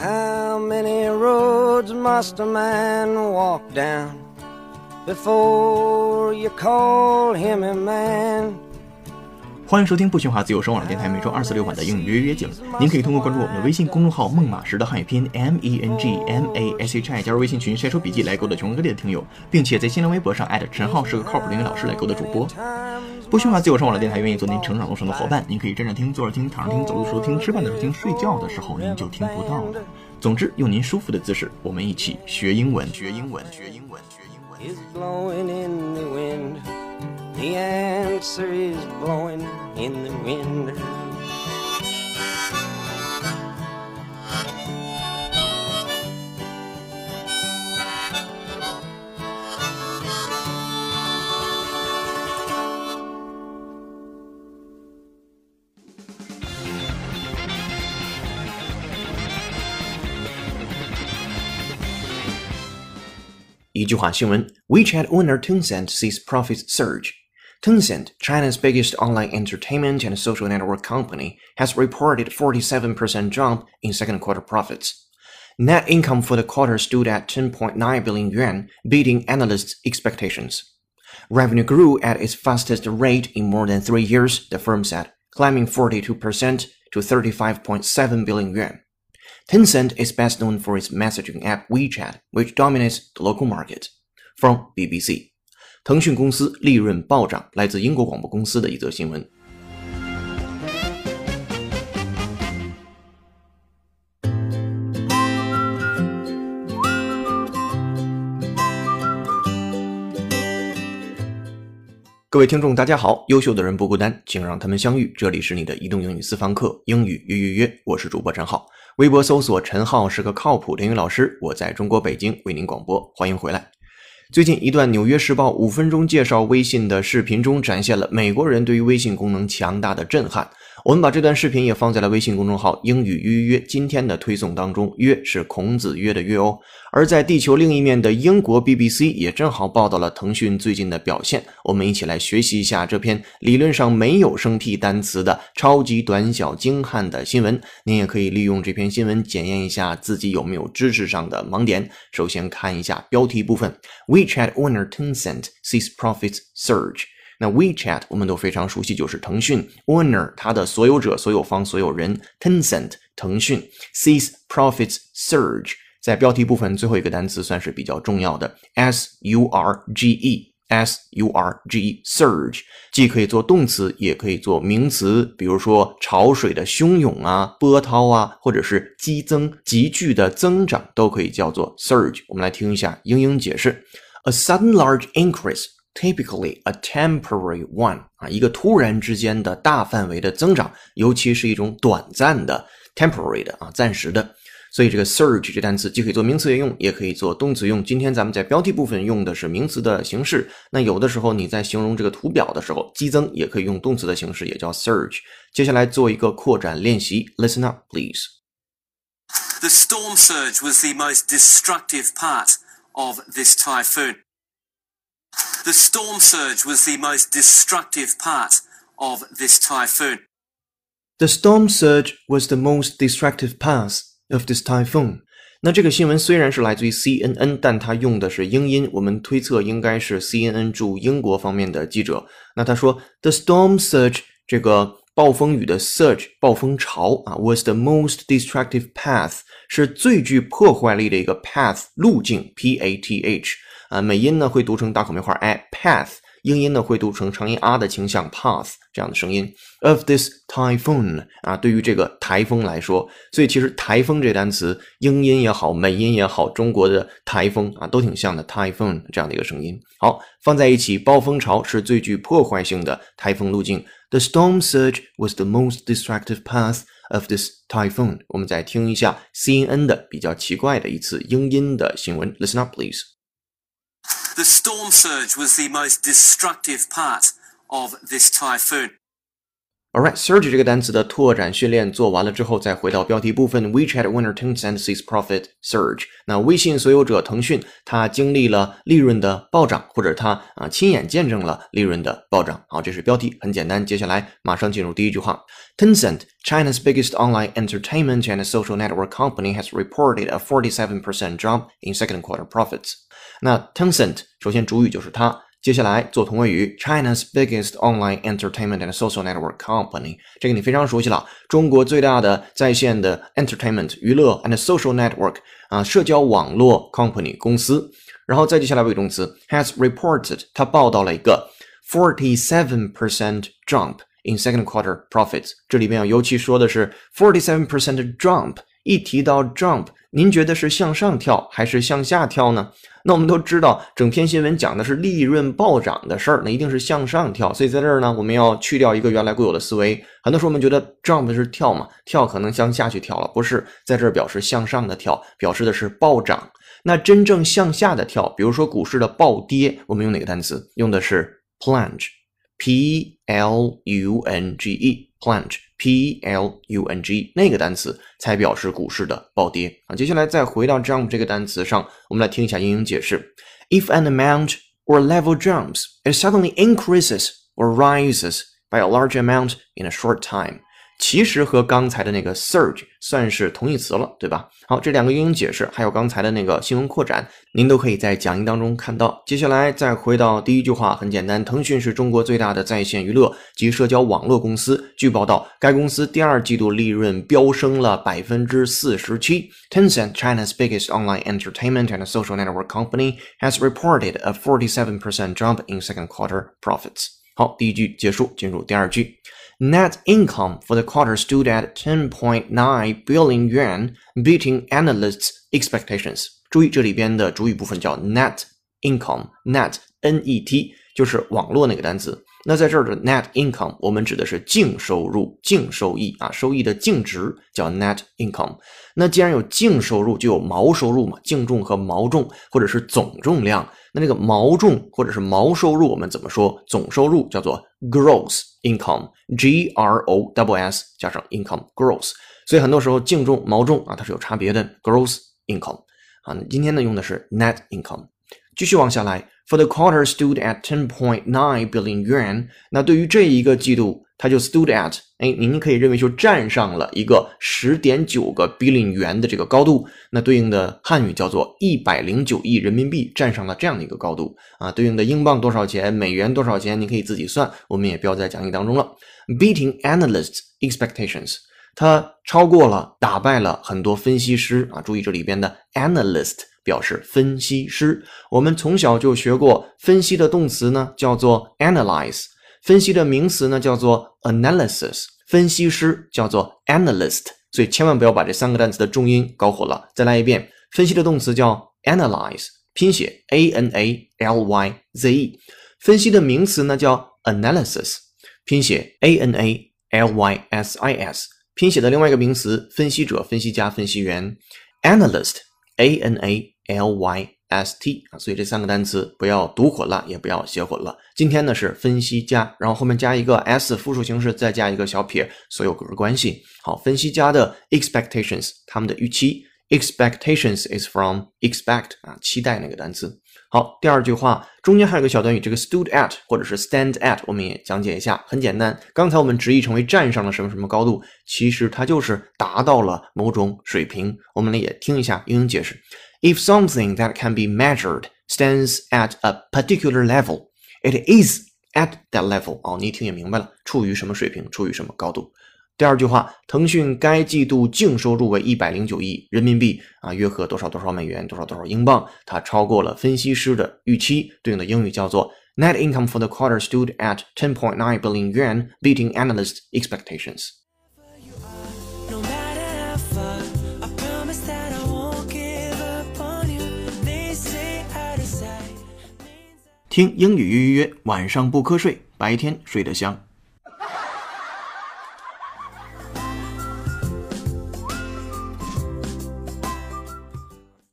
How many roads must a man walk down before you call him a man? 欢迎收听不喧哗自由声网络电台每周二四六晚的英语约约景。您可以通过关注我们的微信公众号“孟马时”的汉语拼音 M E N G M A S H I 加入微信群晒出笔记来勾搭全国各地的听友，并且在新浪微博上艾特陈浩是个靠谱的英语老师来勾搭主播。不需要自由上网的电台愿意做您成长路上的伙伴，您可以站着听、坐着听、躺着听、走路的时候听、吃饭的时候听、睡觉的时候您就听不到了。总之，用您舒服的姿势，我们一起学英文，学英文，学英文，学英文。Is blowing in the wind. The answer is blowing in the wind. WeChat owner Tencent sees profits surge. Tencent, China's biggest online entertainment and social network company, has reported 47% jump in second quarter profits. Net income for the quarter stood at 10.9 billion yuan, beating analysts' expectations. Revenue grew at its fastest rate in more than three years, the firm said, climbing 42% to 35.7 billion yuan. Tencent is best known for its messaging app WeChat, which dominates the local market. From BBC，腾讯公司利润暴涨，来自英国广播公司的一则新闻。各位听众，大家好！优秀的人不孤单，请让他们相遇。这里是你的移动英语私房课，英语约约约，我是主播陈浩。微博搜索“陈浩是个靠谱的英语老师”，我在中国北京为您广播，欢迎回来。最近一段《纽约时报》五分钟介绍微信的视频中，展现了美国人对于微信功能强大的震撼。我们把这段视频也放在了微信公众号“英语约约”今天的推送当中。约是孔子约的约哦。而在地球另一面的英国 BBC 也正好报道了腾讯最近的表现。我们一起来学习一下这篇理论上没有生僻单词的超级短小精悍的新闻。您也可以利用这篇新闻检验一下自己有没有知识上的盲点。首先看一下标题部分：WeChat owner Tencent sees profits surge。那 WeChat 我们都非常熟悉，就是腾讯 owner 它的所有者、所有方、所有人 Tencent 腾讯 sees profits surge。在标题部分最后一个单词算是比较重要的，s u r g e s u r g e surge，既可以做动词，也可以做名词，比如说潮水的汹涌啊、波涛啊，或者是激增、急剧的增长，都可以叫做 surge。我们来听一下英英解释：A sudden large increase。Typically a temporary one 啊，一个突然之间的大范围的增长，尤其是一种短暂的 temporary 的啊，暂时的。所以这个 surge 这单词既可以做名词用，也可以做动词用。今天咱们在标题部分用的是名词的形式。那有的时候你在形容这个图表的时候，激增也可以用动词的形式，也叫 surge。接下来做一个扩展练习，Listen up, please. The storm surge was the most destructive part of this typhoon. The storm surge was the most destructive part of this typhoon. The storm surge was the most destructive part of this typhoon. 那这个新闻虽然是来自于 CNN，但它用的是英音，我们推测应该是 CNN 驻英国方面的记者。那他说，The storm surge 这个暴风雨的 surge 暴风潮啊，was the most destructive path 是最具破坏力的一个 path 路径 p a t h 啊，美音呢会读成大口梅花 i path。英音呢会读成长音 r 的倾向 path 这样的声音。Of this typhoon 啊，对于这个台风来说，所以其实台风这单词，英音也好，美音也好，中国的台风啊都挺像的 typhoon 这样的一个声音。好，放在一起，暴风潮是最具破坏性的台风路径。The storm surge was the most destructive path of this typhoon。我们再听一下 CNN 的比较奇怪的一次英音的新闻。Listen up, please. The storm surge was the most destructive part of this typhoon. Alright, surge 这个单词的拓展训练做完了之后，再回到标题部分。WeChat winner Tencent sees profit surge。那微信所有者腾讯，它经历了利润的暴涨，或者它啊亲眼见证了利润的暴涨。好，这是标题，很简单。接下来马上进入第一句话。Tencent, China's biggest online entertainment and social network company, has reported a 47% jump in second quarter profits. 那 Tencent 首先主语就是它。接下来做同位语，China's biggest online entertainment and social network company，这个你非常熟悉了。中国最大的在线的 entertainment 娱乐 and social network 啊，社交网络 company 公司。然后再接下来为动词，has reported，它报道了一个 forty seven percent jump in second quarter profits。这里边啊，尤其说的是 forty seven percent jump。 一提到 jump，您觉得是向上跳还是向下跳呢？那我们都知道，整篇新闻讲的是利润暴涨的事儿，那一定是向上跳。所以在这儿呢，我们要去掉一个原来固有的思维。很多时候我们觉得 jump 是跳嘛，跳可能向下去跳了，不是，在这儿表示向上的跳，表示的是暴涨。那真正向下的跳，比如说股市的暴跌，我们用哪个单词？用的是 plunge，p l u n g e。P L U N G 那个单词才表示股市的暴跌啊。接下来再回到 jump 这个单词上，我们来听一下英英解释：If an amount or level jumps, it suddenly increases or rises by a large amount in a short time. 其实和刚才的那个 surge 算是同义词了，对吧？好，这两个英英解释，还有刚才的那个新闻扩展，您都可以在讲义当中看到。接下来再回到第一句话，很简单，腾讯是中国最大的在线娱乐及社交网络公司。据报道，该公司第二季度利润飙升了百分之四十七。Tencent, China's biggest online entertainment and social network company, has reported a forty-seven percent jump in second quarter profits. 好，第一句结束，进入第二句。Net income for the quarter stood at 10.9 billion yuan, beating analysts' expectations. 注意这里边的主语部分叫 net income，net n e t 就是网络那个单词。 那在这儿的 net income，我们指的是净收入、净收益啊，收益的净值叫 net income。那既然有净收入，就有毛收入嘛，净重和毛重，或者是总重量。那这个毛重或者是毛收入，我们怎么说？总收入叫做 gross income，G R O W S 加上 income，gross。所以很多时候净重、毛重啊，它是有差别的。gross income 啊，那今天呢用的是 net income。继续往下来，for the quarter stood at ten point nine billion yuan。那对于这一个季度。它就 stood at，哎，您可以认为就站上了一个十点九个 billion 元的这个高度，那对应的汉语叫做一百零九亿人民币站上了这样的一个高度啊，对应的英镑多少钱，美元多少钱，你可以自己算，我们也标在讲义当中了。Beating analysts' expectations，它超过了，打败了很多分析师啊，注意这里边的 analyst 表示分析师，我们从小就学过分析的动词呢，叫做 analyze。分析的名词呢叫做 analysis，分析师叫做 analyst，所以千万不要把这三个单词的重音搞混了。再来一遍，分析的动词叫 analyze，拼写 a n a l y z e，分析的名词呢叫 analysis，拼写 a n a l y s i s，拼写的另外一个名词分析者、分析家、分析员 analyst a n a l y。st 啊，所以这三个单词不要读混了，也不要写混了。今天呢是分析家，然后后面加一个 s 复数形式，再加一个小撇，所有格关系。好，分析家的 expectations，他们的预期。expectations is from expect 啊，期待那个单词。好，第二句话中间还有个小短语，这个 stood at 或者是 stand at，我们也讲解一下，很简单。刚才我们直译成为站上了什么什么高度，其实它就是达到了某种水平。我们来也听一下英英解释。If something that can be measured stands at a particular level, it is at that level。哦，你一听也明白了，处于什么水平，处于什么高度。第二句话，腾讯该季度净收入为一百零九亿人民币啊，约合多少多少美元，多少多少英镑，它超过了分析师的预期。对应的英语叫做 Net income for the quarter stood at 10.9 billion yuan, beating analyst expectations. 听英语约约约，晚上不瞌睡，白天睡得香。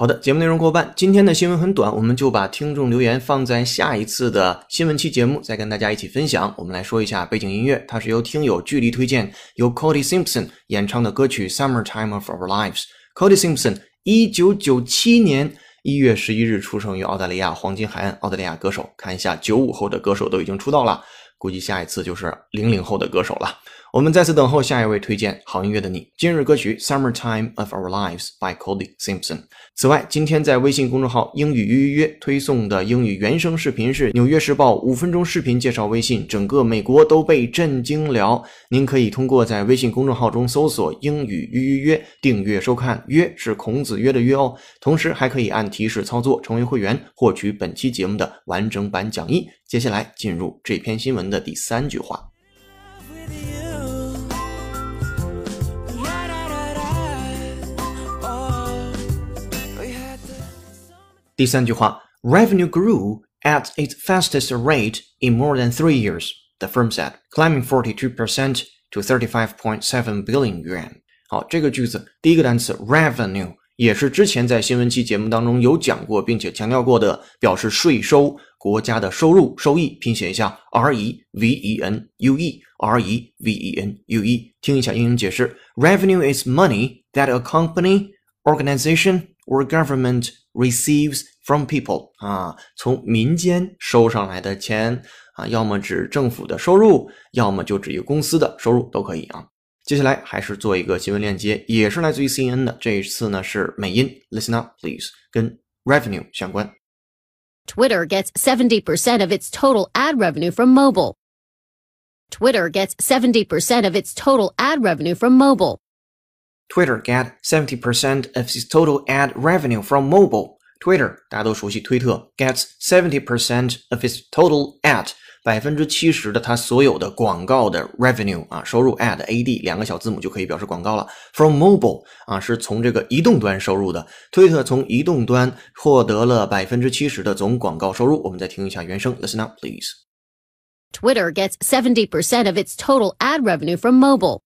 好的，节目内容过半，今天的新闻很短，我们就把听众留言放在下一次的新闻期节目再跟大家一起分享。我们来说一下背景音乐，它是由听友距离推荐，由 Cody Simpson 演唱的歌曲《Summertime of Our Lives》。Cody Simpson 一九九七年一月十一日出生于澳大利亚黄金海岸，澳大利亚歌手。看一下九五后的歌手都已经出道了，估计下一次就是零零后的歌手了。我们再次等候下一位推荐好音乐的你。今日歌曲《Summertime of Our Lives》by Cody Simpson。此外，今天在微信公众号“英语约约约”推送的英语原声视频是《纽约时报》五分钟视频介绍微信，整个美国都被震惊了。您可以通过在微信公众号中搜索“英语约约约”订阅收看，约是孔子约的约哦。同时还可以按提示操作成为会员，获取本期节目的完整版讲义。接下来进入这篇新闻的第三句话。第三句话，Revenue grew at its fastest rate in more than three years, the firm said, climbing 42% to 35.7 billion yuan. 好，这个句子第一个单词 revenue 也是之前在新闻期节目当中有讲过，并且强调过的，表示税收、国家的收入、收益。拼写一下 r e v e n u e r e v e n u e，听一下英英解释：Revenue is money that a company, organization or government receives from people 啊，从民间收上来的钱啊，要么指政府的收入，要么就指一个公司的收入都可以啊。接下来还是做一个新闻链接，也是来自于 CNN 的，这一次呢是美音，Listen up please，跟 revenue 相关。Twitter gets 70% of its total ad revenue from mobile. Twitter gets 70% of its total ad revenue from mobile. Twitter get 70% of its total ad revenue from mobile. Twitter 大家都熟悉，推特 gets 70% of its total ad 百分之七十的它所有的广告的 revenue 啊收入 ad ad 两个小字母就可以表示广告了。From mobile 啊是从这个移动端收入的，推特从移动端获得了百分之七十的总广告收入。我们再听一下原声，Listen up, please. Twitter gets 70% of its total ad revenue from mobile.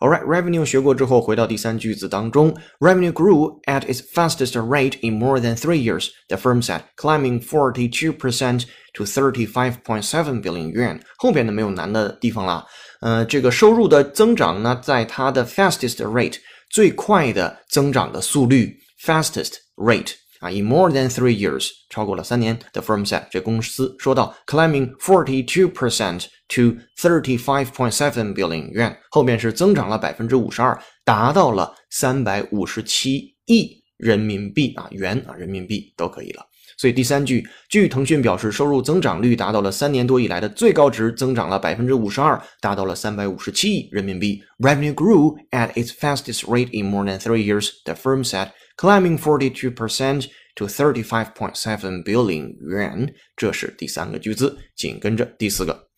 Alright, revenue 学过之后，回到第三句子当中，revenue grew at its fastest rate in more than three years. The firm said, climbing 42% to 35.7 billion yuan. 后边的没有难的地方了。呃，这个收入的增长呢，在它的 fastest rate 最快的增长的速率 fastest rate 啊，in more than three years 超过了三年。The firm said，这公司说到，climbing forty two percent to thirty five point seven billion yuan，后面是增长了百分之五十二，达到了三百五十七亿人民币啊，元啊，人民币都可以了。所以第三句，据腾讯表示，收入增长率达到了三年多以来的最高值，增长了百分之五十二，达到了三百五十七亿人民币。Revenue grew at its fastest rate in more than three years, the firm said, climbing forty two percent to thirty five point seven billion yuan。这是第三个句子，紧跟着第四个。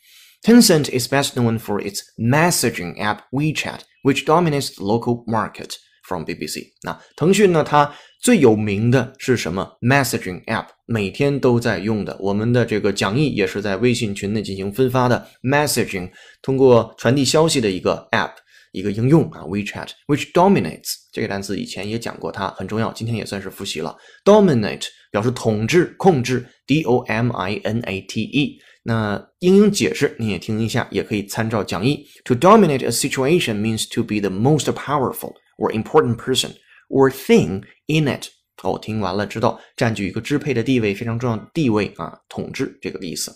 Tencent is best known for its messaging app WeChat, which dominates the local market. From BBC，那腾讯呢？它最有名的是什么？Messaging app，每天都在用的。我们的这个讲义也是在微信群内进行分发的。Messaging 通过传递消息的一个 app，一个应用啊，WeChat，which dominates 这个单词以前也讲过，它很重要，今天也算是复习了。Dominate 表示统治、控制，D O M I N A T E。那英英解释你也听一下，也可以参照讲义。To dominate a situation means to be the most powerful. or important person or thing in it。哦，听完了知道占据一个支配的地位，非常重要的地位啊，统治这个意思。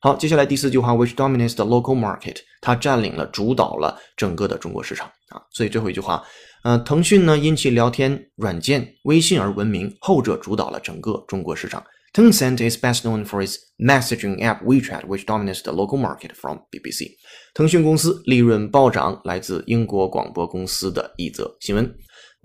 好，接下来第四句话，which dominates the local market，它占领了、主导了整个的中国市场啊。所以最后一句话，呃，腾讯呢因其聊天软件微信而闻名，后者主导了整个中国市场。Tencent is best known for its messaging app WeChat, which dominates the local market. From BBC，腾讯公司利润暴涨，来自英国广播公司的一则新闻。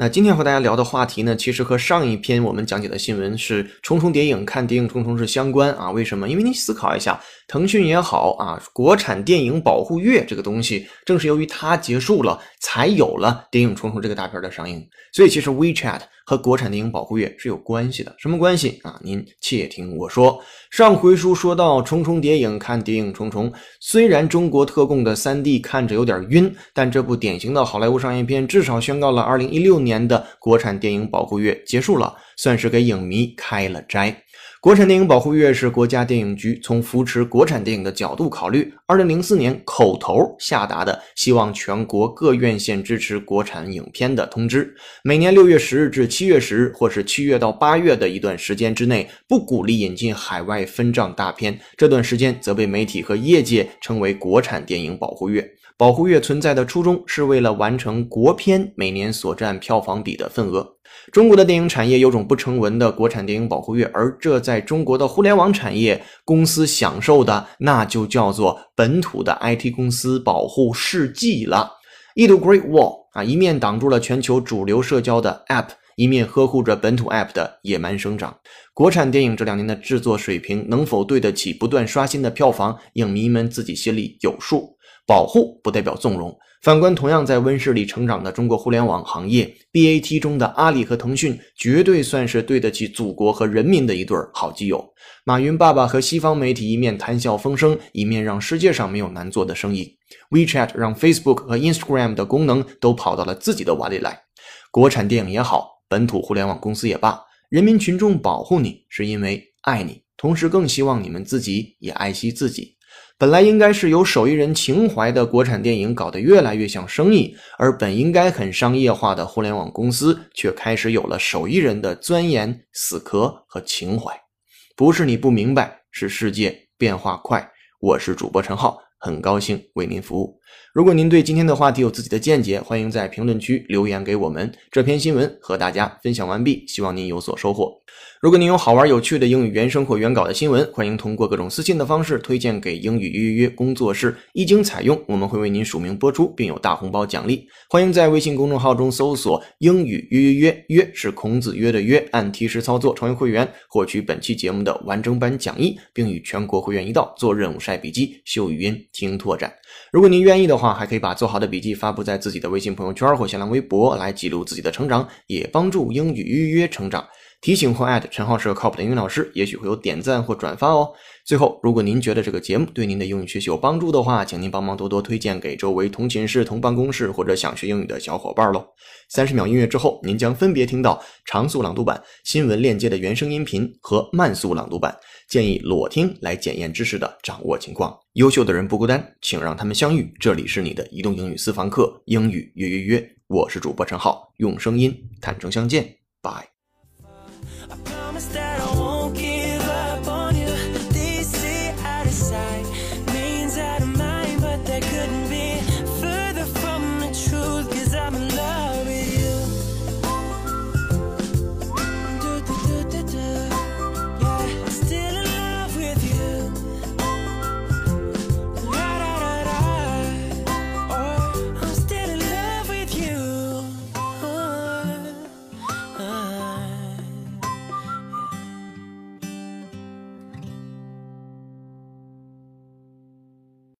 那今天和大家聊的话题呢，其实和上一篇我们讲解的新闻是重重叠影，看谍影重重是相关啊。为什么？因为你思考一下，腾讯也好啊，国产电影保护月这个东西，正是由于它结束了，才有了谍影重重这个大片的上映。所以其实 WeChat 和国产电影保护月是有关系的。什么关系啊？您且听我说。上回书说到，重重谍影看谍影重重，虽然中国特供的三 D 看着有点晕，但这部典型的好莱坞商业片至少宣告了2016年的国产电影保护月结束了，算是给影迷开了斋。国产电影保护月是国家电影局从扶持国产电影的角度考虑，二零零四年口头下达的，希望全国各院线支持国产影片的通知。每年六月十日至七月十日，或是七月到八月的一段时间之内，不鼓励引进海外分账大片。这段时间则被媒体和业界称为国产电影保护月。保护月存在的初衷是为了完成国片每年所占票房比的份额。中国的电影产业有种不成文的国产电影保护月，而这在中国的互联网产业公司享受的，那就叫做本土的 IT 公司保护世纪了。一堵 Great Wall 啊，一面挡住了全球主流社交的 App，一面呵护着本土 App 的野蛮生长。国产电影这两年的制作水平能否对得起不断刷新的票房，影迷们自己心里有数。保护不代表纵容。反观同样在温室里成长的中国互联网行业，BAT 中的阿里和腾讯绝对算是对得起祖国和人民的一对好基友。马云爸爸和西方媒体一面谈笑风生，一面让世界上没有难做的生意。WeChat 让 Facebook 和 Instagram 的功能都跑到了自己的碗里来。国产电影也好，本土互联网公司也罢，人民群众保护你是因为爱你，同时更希望你们自己也爱惜自己。本来应该是有手艺人情怀的国产电影搞得越来越像生意，而本应该很商业化的互联网公司却开始有了手艺人的钻研、死磕和情怀。不是你不明白，是世界变化快。我是主播陈浩，很高兴为您服务。如果您对今天的话题有自己的见解，欢迎在评论区留言给我们。这篇新闻和大家分享完毕，希望您有所收获。如果您有好玩有趣的英语原声或原稿的新闻，欢迎通过各种私信的方式推荐给英语约约约工作室。一经采用，我们会为您署名播出，并有大红包奖励。欢迎在微信公众号中搜索“英语约约约”，约是孔子约的约，按提示操作成为会员，获取本期节目的完整版讲义，并与全国会员一道做任务、晒笔记、秀语音、听拓展。如果您愿意的话，还可以把做好的笔记发布在自己的微信朋友圈或新浪微博，来记录自己的成长，也帮助英语预约成长。提醒或艾特陈浩是个靠谱的英语老师，也许会有点赞或转发哦。最后，如果您觉得这个节目对您的英语学习有帮助的话，请您帮忙多多推荐给周围同寝室、同办公室或者想学英语的小伙伴喽。三十秒音乐之后，您将分别听到长速朗读版、新闻链接的原声音频和慢速朗读版。建议裸听来检验知识的掌握情况。优秀的人不孤单，请让他们相遇。这里是你的移动英语私房课，英语约约约。我是主播陈浩，用声音坦诚相见，Bye。